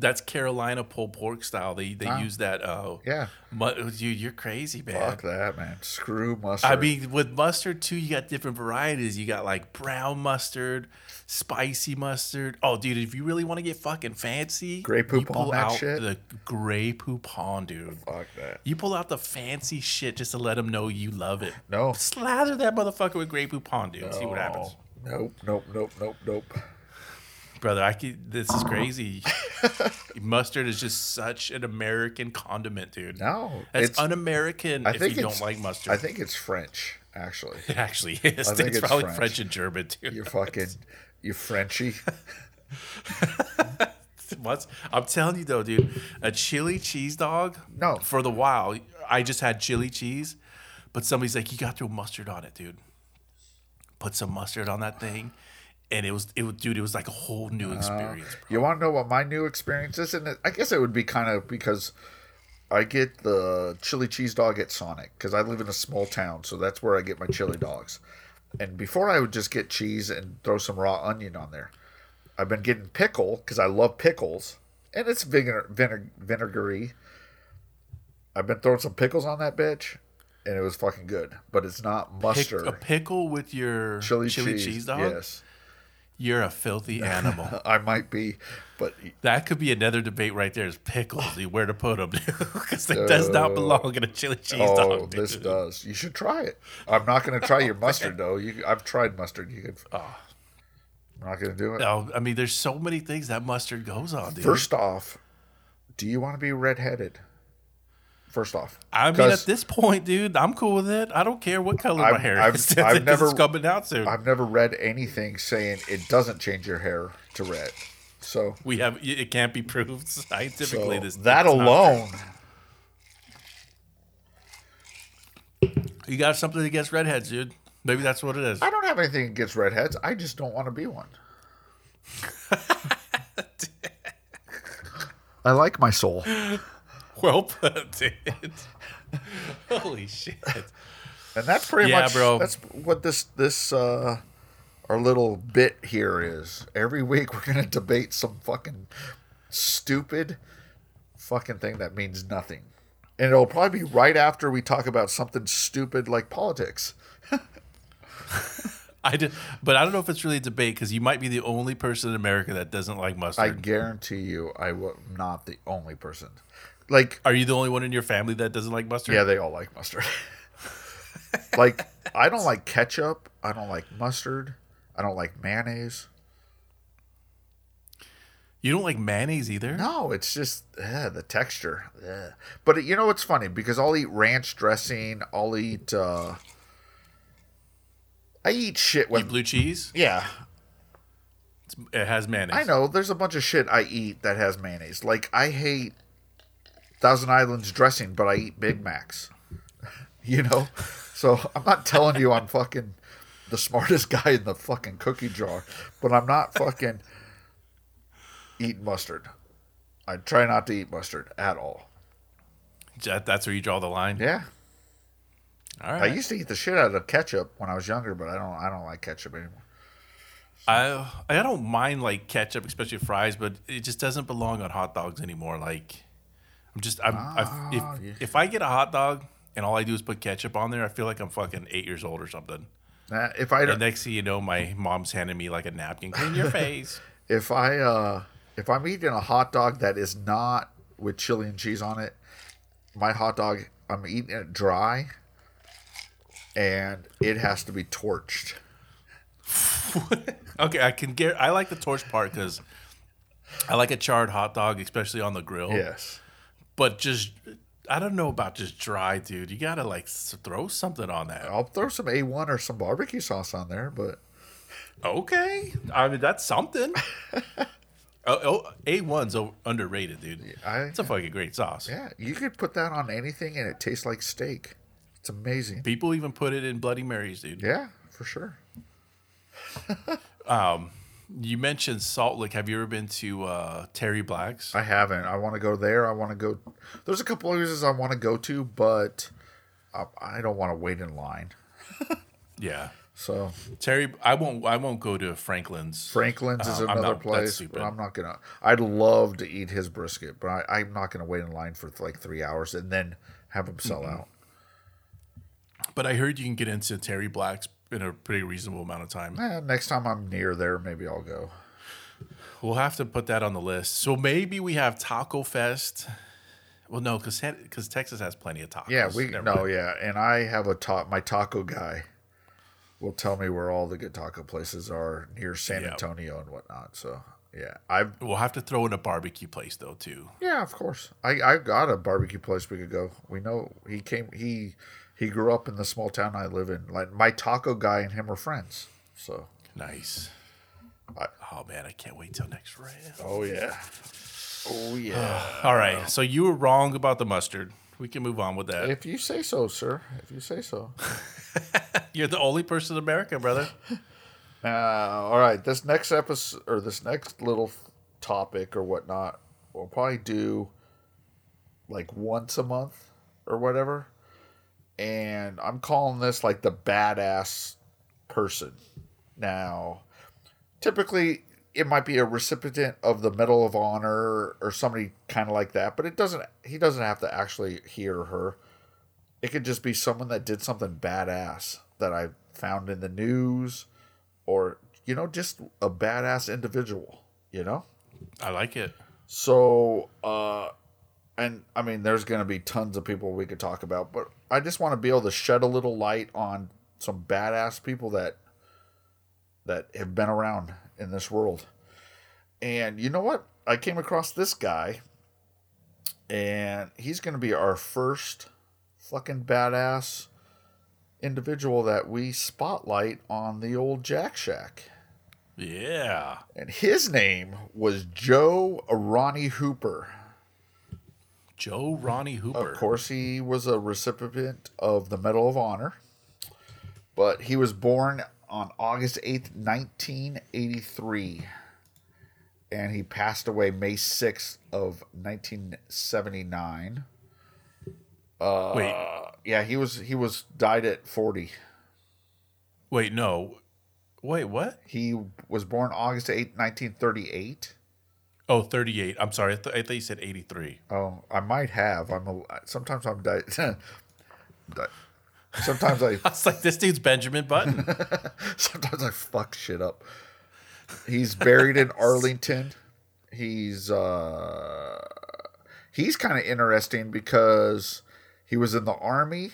S4: That's Carolina pulled pork style. They they use that. Oh
S3: Yeah,
S4: mu- dude, you're crazy, man.
S3: fuck that, man. Screw mustard.
S4: I mean, with mustard too, you got different varieties. You got like brown mustard, spicy mustard. Oh, dude, if you really want to get fucking fancy, you
S3: Poupon
S4: pull
S3: that
S4: out
S3: shit?
S4: the Grey Poupon, dude.
S3: fuck that.
S4: You pull out the fancy shit just to let them know you love it.
S3: No.
S4: Slather that motherfucker with Grey Poupon, dude. See what happens.
S3: Nope, nope, nope, nope, nope.
S4: Brother, I could, this is crazy. mustard is just such an American condiment, dude.
S3: No,
S4: That's
S3: it's-
S4: un-American
S3: I
S4: if
S3: think
S4: you don't like mustard.
S3: I think it's French, actually.
S4: it actually is.
S3: I think
S4: it's,
S3: it's
S4: probably
S3: French.
S4: French. and German, too.
S3: You're fucking, you Frenchy.
S4: What's I'm telling you though, dude, a chili cheese dog.
S3: No.
S4: For the while, I just had chili cheese, but somebody's like, you got to throw mustard on it, dude. Put some mustard on that thing, and it was it was dude, it was like a whole new experience, bro.
S3: You want to know what my new experience is? And it, I guess it would be kind of because I get the chili cheese dog at Sonic because I live in a small town, so that's where I get my chili dogs. And before I would just get cheese and throw some raw onion on there. I've been getting pickle because I love pickles, and it's vinegar, vinegar vinegary. I've been throwing some pickles on that bitch, and it was fucking good. But it's not
S4: Pick,
S3: mustard.
S4: a pickle with your
S3: chili,
S4: chili,
S3: cheese,
S4: cheese, dog.
S3: Yes,
S4: You're a filthy animal.
S3: I might be, but
S4: that could be another debate right there. Is pickles? Where to put them? Because it does not oh. belong in a chili cheese
S3: oh,
S4: dog.
S3: this does. You should try it. I'm not going to try your mustard though. You, I've tried mustard. You could.
S4: Oh. Ah.
S3: I'm not going to do it.
S4: No, I mean, there's so many things that mustard goes on, dude.
S3: First off, do you want to be redheaded? First off,
S4: I mean, at this point, dude, I'm cool with it. I don't care what color my
S3: I've-
S4: hair
S3: I've-
S4: is.
S3: I've
S4: It's
S3: never-
S4: coming out soon.
S3: I've never read anything saying it doesn't change your hair to red. So,
S4: we have it can't be proved scientifically.
S3: so
S4: this
S3: that alone,
S4: you got something against redheads, dude. Maybe that's what it is.
S3: I don't have anything against redheads. I just don't want to be one. I like my soul.
S4: Well put, dude. Holy shit.
S3: And that's pretty
S4: Yeah,
S3: much
S4: bro.
S3: that's what this this uh our little bit here is. Every week we're gonna debate some fucking stupid fucking thing that means nothing. And it'll probably be right after we talk about something stupid like politics.
S4: I did, but I don't know if it's really a debate because you might be the only person in America that doesn't like mustard.
S3: I guarantee you I am not the only person. Like
S4: Are you the only one in your family that doesn't like mustard?
S3: yeah, they all like mustard. like I don't like ketchup. I don't like mustard. I don't like mayonnaise.
S4: You don't like mayonnaise either?
S3: No, it's just eh, the texture. Eh. But you know what's funny? Because I'll eat ranch dressing. I'll eat. uh I eat shit
S4: Eat
S3: with.
S4: blue cheese?
S3: Yeah,
S4: It has mayonnaise.
S3: I know. There's a bunch of shit I eat that has mayonnaise. Like I hate Thousand Islands dressing, but I eat Big Macs. you know, so I'm not telling you I'm fucking the smartest guy in the fucking cookie jar, but I'm not fucking eating mustard. I try not to eat mustard at all.
S4: That's where you draw the line.
S3: Yeah,
S4: All
S3: I used to eat the shit out of ketchup when I was younger, but I don't. I don't like ketchup anymore.
S4: I I don't mind like ketchup, especially fries, but it just doesn't belong on hot dogs anymore. Like I'm just I'm I, if
S3: Ah, yeah.
S4: if I get a hot dog and all I do is put ketchup on there, I feel like I'm fucking eight years old or something.
S3: Nah, if I
S4: And next thing you know, my mom's handing me like a napkin, clean your face.
S3: if I uh if I'm eating a hot dog that is not with chili and cheese on it, my hot dog I'm eating it dry and it has to be torched.
S4: okay, I can get. I like the torch part because I like a charred hot dog, especially on the grill.
S3: Yes.
S4: But just I don't know about just dry, dude. You gotta like throw something on that.
S3: I'll throw some A1 or some barbecue sauce on there, but
S4: Okay, I mean that's something. oh, oh, A1's underrated, dude.
S3: I
S4: It's a fucking great sauce.
S3: yeah, you could put that on anything and it tastes like steak. It's amazing.
S4: People even put it in Bloody Marys, dude.
S3: Yeah, for sure.
S4: Um, You mentioned Salt Lake. Have you ever been to uh, Terry Black's?
S3: I haven't. I want to go there. I want to go. There's a couple of places I want to go to, but I, I don't want to wait in line.
S4: yeah,
S3: So
S4: Terry. I won't. I won't go to Franklin's.
S3: Franklin's is
S4: Um,
S3: another
S4: not-
S3: place, but I'm not gonna. I'd love to eat his brisket, but I, I'm not gonna wait in line for like three hours and then have him sell out.
S4: But I heard you can get into Terry Black's in a pretty reasonable amount of time.
S3: Eh, next time I'm near there, maybe I'll go.
S4: We'll have to put that on the list. So maybe we have Taco Fest. Well, no, because because Texas has plenty of tacos.
S3: Yeah, we
S4: Never
S3: no,
S4: mind.
S3: yeah, and I have a ta- my taco guy will tell me where all the good taco places are near San
S4: Yeah.
S3: Antonio and whatnot. So yeah, I've
S4: We'll have to throw in a barbecue place though too.
S3: yeah, of course. I I got a barbecue place we could go. We know he came he he grew up in the small town I live in. Like my taco guy and him are friends. So
S4: Nice.
S3: I-
S4: oh man, I can't wait till next round.
S3: oh yeah, oh yeah.
S4: All right, so you were wrong about the mustard. We can move on with that.
S3: if you say so, sir. If you say so.
S4: You're the only person in America, brother.
S3: Uh, all right, this next episode or this next little topic or whatnot, we'll probably do like once a month or whatever. And I'm calling this like the badass person. Now, typically it might be a recipient of the Medal of Honor or somebody kind of like that, but it doesn't. He doesn't have to actually he or her. It could just be someone that did something badass that I found in the news or you know just a badass individual you know
S4: I like it.
S3: so uh and i mean there's going to be tons of people we could talk about but i just want to be able to shed a little light on some badass people that that have been around in this world and you know what i came across this guy and he's going to be our first fucking badass individual that we spotlight on the old jack shack
S4: Yeah.
S3: and his name was Joe Ronnie Hooper.
S4: Joe Ronnie Hooper.
S3: Of course, he was a recipient of the Medal of Honor, but he was born on August 8th, 1983. And he passed away May 6th of 1979.
S4: Uh, wait,
S3: Yeah, he was he was died at 40.
S4: wait, no. Wait, what?
S3: He was born August 8th, 1938.
S4: Oh, 38. I'm sorry. I, th- I thought you said 83.
S3: Oh, I might have. I'm a, sometimes I'm di- di- sometimes I
S4: I was like, this dude's Benjamin Button.
S3: sometimes I fuck shit up. He's buried in Arlington. He's uh he's kind of interesting because he was in the army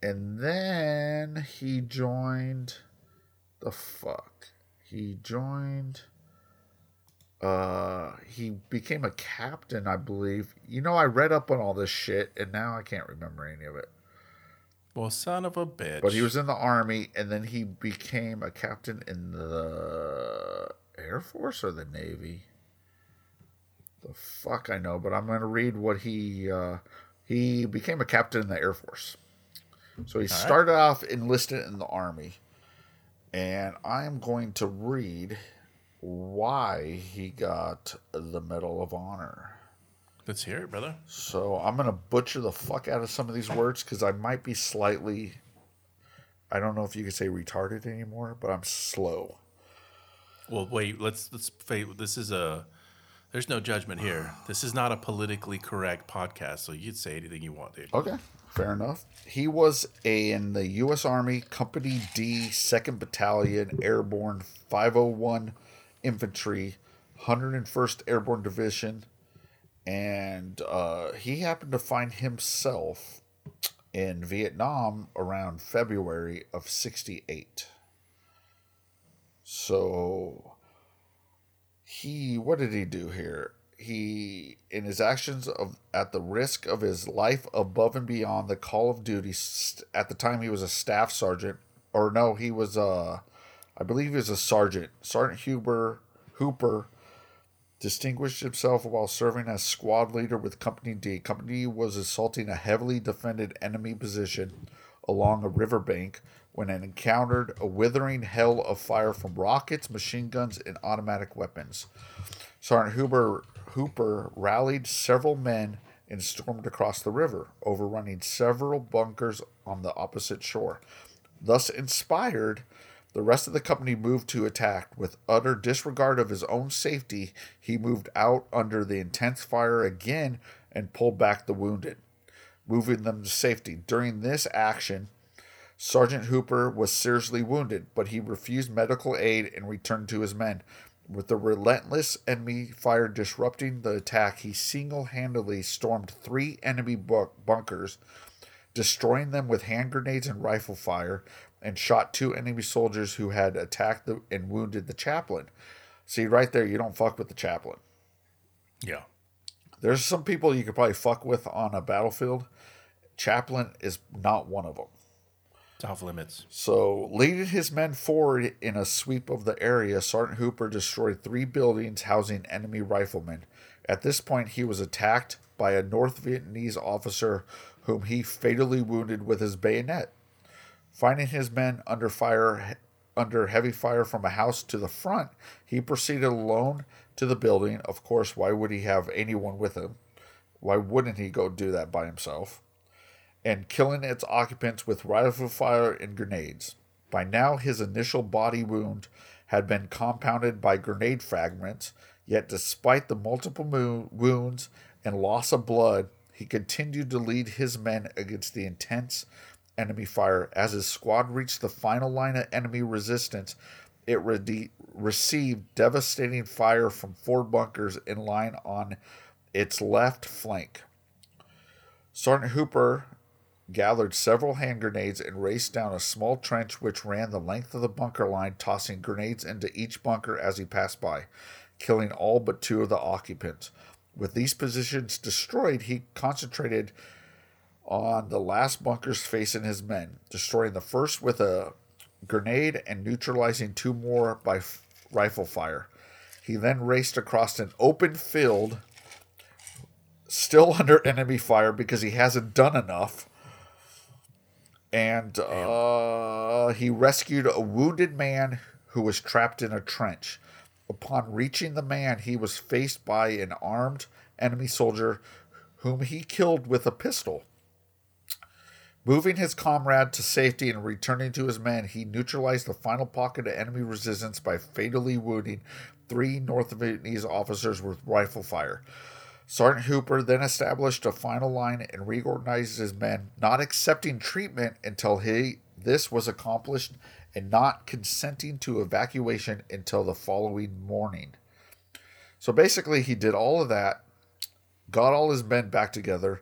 S3: and then he joined the fuck. He joined uh he became a captain, I believe. You know, I read up on all this shit and now I can't remember any of it.
S4: Well, son of a bitch.
S3: But he was in the army and then he became a captain in the Air Force or the Navy. The fuck I know, but I'm going to read what he uh he became a captain in the Air Force. So he started off enlisted in the army. And I'm going to read why he got the Medal of Honor.
S4: Let's hear it, brother.
S3: So I'm gonna butcher the fuck out of some of these words because I might be slightly. I don't know if you could say retarded anymore, but I'm slow.
S4: Well, wait. Let's let's. This is a. There's no judgment here. This is not a politically correct podcast, so you can say anything you want, dude.
S3: Okay, fair enough. He was a, in the U.S. Army Company D, Second Battalion, Airborne 501 Infantry, 101st Airborne Division, and uh, he happened to find himself in Vietnam around February of '68. So he, what did he do here? He, in his actions of at the risk of his life above and beyond the call of duty, st- at the time he was a staff sergeant, or no, he was uh, I believe he was a sergeant. Sergeant Huber Hooper distinguished himself while serving as squad leader with Company D. Company D was assaulting a heavily defended enemy position along a riverbank when it encountered a withering hell of fire from rockets, machine guns, and automatic weapons. Sergeant Huber Hooper rallied several men and stormed across the river, overrunning several bunkers on the opposite shore. Thus inspired, the rest of the company moved to attack. With utter disregard of his own safety, he moved out under the intense fire again and pulled back the wounded, moving them to safety. During this action, Sergeant Hooper was seriously wounded, but he refused medical aid and returned to his men. With the relentless enemy fire disrupting the attack, he single handedly stormed three enemy bunkers, destroying them with hand grenades and rifle fire, and shot two enemy soldiers who had attacked the, and wounded the chaplain. See, right there, you don't fuck with the chaplain.
S4: Yeah.
S3: There's some people you could probably fuck with on a battlefield. Chaplain is not one of them.
S4: It's off limits.
S3: So, leading his men forward in a sweep of the area, Sergeant Hooper destroyed three buildings housing enemy riflemen. At this point, he was attacked by a North Vietnamese officer whom he fatally wounded with his bayonet. Finding his men under fire under heavy fire from a house to the front, he proceeded alone to the building. Of course, why would he have anyone with him? Why wouldn't he go do that by himself? And killing its occupants with rifle fire and grenades. By now, his initial body wound had been compounded by grenade fragments, yet, despite the multiple mo- wounds and loss of blood, he continued to lead his men against the intense enemy fire. As his squad reached the final line of enemy resistance, it re- received devastating fire from four bunkers in line on its left flank. Sergeant Hooper gathered several hand grenades and raced down a small trench which ran the length of the bunker line, tossing grenades into each bunker as he passed by, killing all but two of the occupants. With these positions destroyed, he concentrated on the last bunkers facing his men, destroying the first with a grenade and neutralizing two more by f- rifle fire. He then raced across an open field, still under enemy fire because he hasn't done enough. And uh, he rescued a wounded man who was trapped in a trench. Upon reaching the man, he was faced by an armed enemy soldier whom he killed with a pistol. Moving his comrade to safety and returning to his men, he neutralized the final pocket of enemy resistance by fatally wounding three North Vietnamese officers with rifle fire. Sergeant Hooper then established a final line and reorganized his men, not accepting treatment until he this was accomplished and not consenting to evacuation until the following morning. So basically he did all of that, got all his men back together,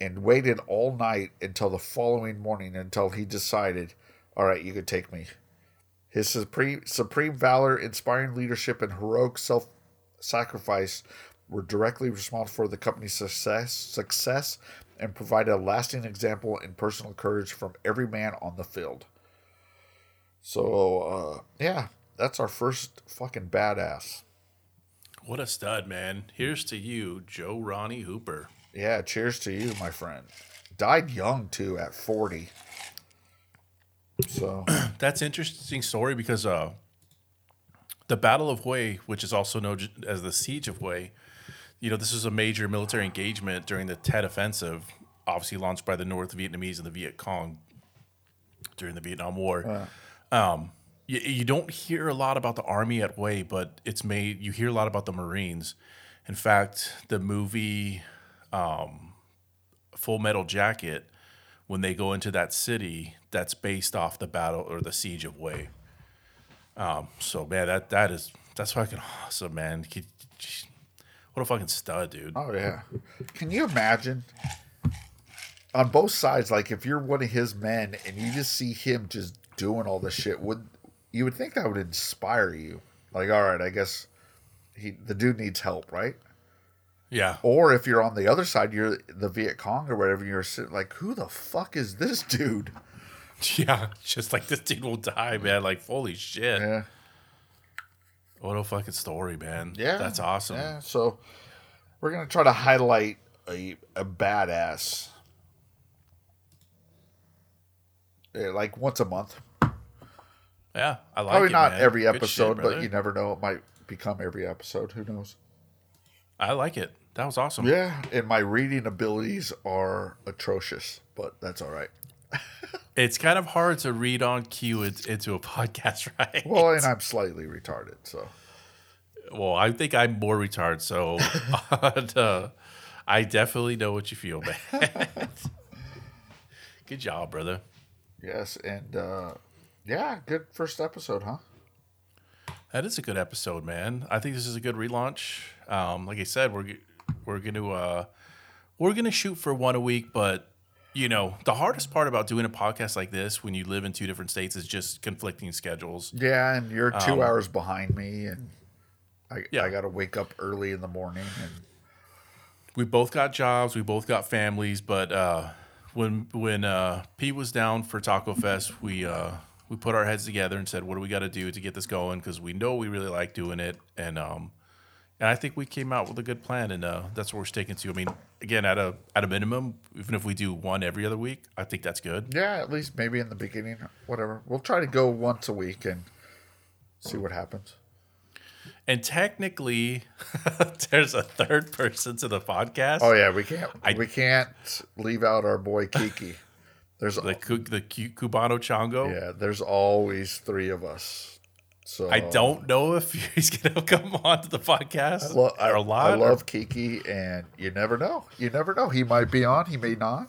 S3: and waited all night until the following morning until he decided, all right, you could take me. His supreme, supreme valor, inspiring leadership, and heroic self sacrifice were directly responsible for the company's success, success and provided a lasting example in personal courage from every man on the field. So, uh, yeah, that's our first fucking badass.
S4: What a stud, man. Here's to you, Joe Ronnie Hooper.
S3: Yeah, cheers to you, my friend. Died young too, at forty. So
S4: That's interesting story because uh, the Battle of Hue, which is also known as the Siege of Hue, you know, this is a major military engagement during the Tet Offensive, obviously launched by the North Vietnamese and the Viet Cong during the Vietnam War. Um, you, you don't hear a lot about the Army at Hue, but it's made, you hear a lot about the Marines. In fact, the movie um, Full Metal Jacket, when they go into that city, that's based off the battle or the siege of Hue. Um, so man, that that is that's fucking awesome, man. What a fucking stud, dude.
S3: Oh yeah. Can you imagine on both sides, like if you're one of his men and you just see him just doing all this shit, would you would think that would inspire you? Like, all right, I guess he the dude needs help, right?
S4: Yeah,
S3: Or if you're on the other side, you're the Viet Cong or whatever, you're sitting like, who the fuck is this dude?
S4: yeah. Just like this dude will die, man. Like holy shit.
S3: Yeah.
S4: What a fucking story, man.
S3: Yeah.
S4: that's awesome.
S3: Yeah. So we're gonna try to highlight a a badass. Yeah, like once a month.
S4: Yeah, I like
S3: Probably
S4: it,
S3: not
S4: man.
S3: every
S4: Good shit,
S3: episode, but you never know. It might become every episode. Who knows?
S4: I like it. That was awesome.
S3: Yeah, and my reading abilities are atrocious, but that's all right.
S4: It's kind of hard to read on cue into a podcast, right?
S3: Well, and I'm slightly retarded, so
S4: Well, I think I'm more retarded, so uh, I definitely know what you feel, man. Good job, brother.
S3: yes, and uh, yeah, good first episode, huh?
S4: That is a good episode, man. I think this is a good relaunch. Um, like I said, we're we're gonna uh, we're gonna shoot for one a week, but you know the hardest part about doing a podcast like this when you live in two different states is just conflicting schedules.
S3: Yeah, and you're two hours behind me, and I
S4: Um, Yeah.
S3: I got to wake up early in the morning, and
S4: we both got jobs, we both got families, but uh, when when uh, Pete was down for Taco Fest, we uh, we put our heads together and said, "What do we got to do to get this going?" Because we know we really like doing it, and um, and I think we came out with a good plan, and uh, that's what we're sticking to. I mean, again, at a at a minimum, even if we do one every other week, I think that's good.
S3: yeah, at least maybe in the beginning, whatever. We'll try to go once a week and see what happens.
S4: And technically, there's a third person to the podcast.
S3: Oh yeah, we can't
S4: I-
S3: we can't leave out our boy Kiki. There's
S4: the the Cu- Cubano Chongo.
S3: yeah, there's always three of us. So
S4: I don't know if he's gonna come on to the podcast
S3: Lo- I,
S4: or a lot.
S3: I
S4: or-
S3: love Kiki, and you never know. You never know. He might be on. He may not.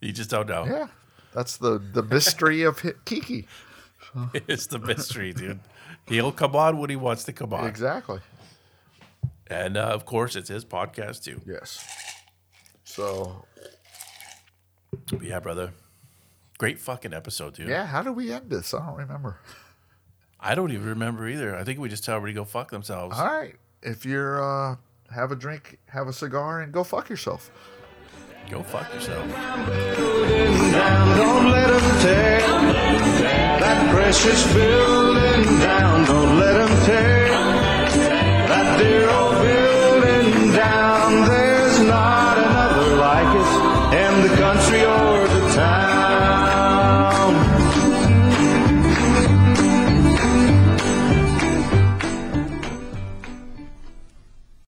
S4: you just don't know.
S3: Yeah, that's the the mystery of Kiki.
S4: It's the mystery, dude. He'll come on when he wants to come on.
S3: Exactly.
S4: And uh, of course, it's his podcast too.
S3: Yes. So
S4: But yeah, brother. Great fucking episode, dude.
S3: yeah, how do we end this? I don't remember.
S4: I don't even remember either. I think we just tell everybody to go fuck themselves.
S3: All right, if you're uh, have a drink, have a cigar, and go fuck yourself.
S4: Go fuck yourself.
S1: don't let 'em tear that precious building down. Don't let 'em tear that dear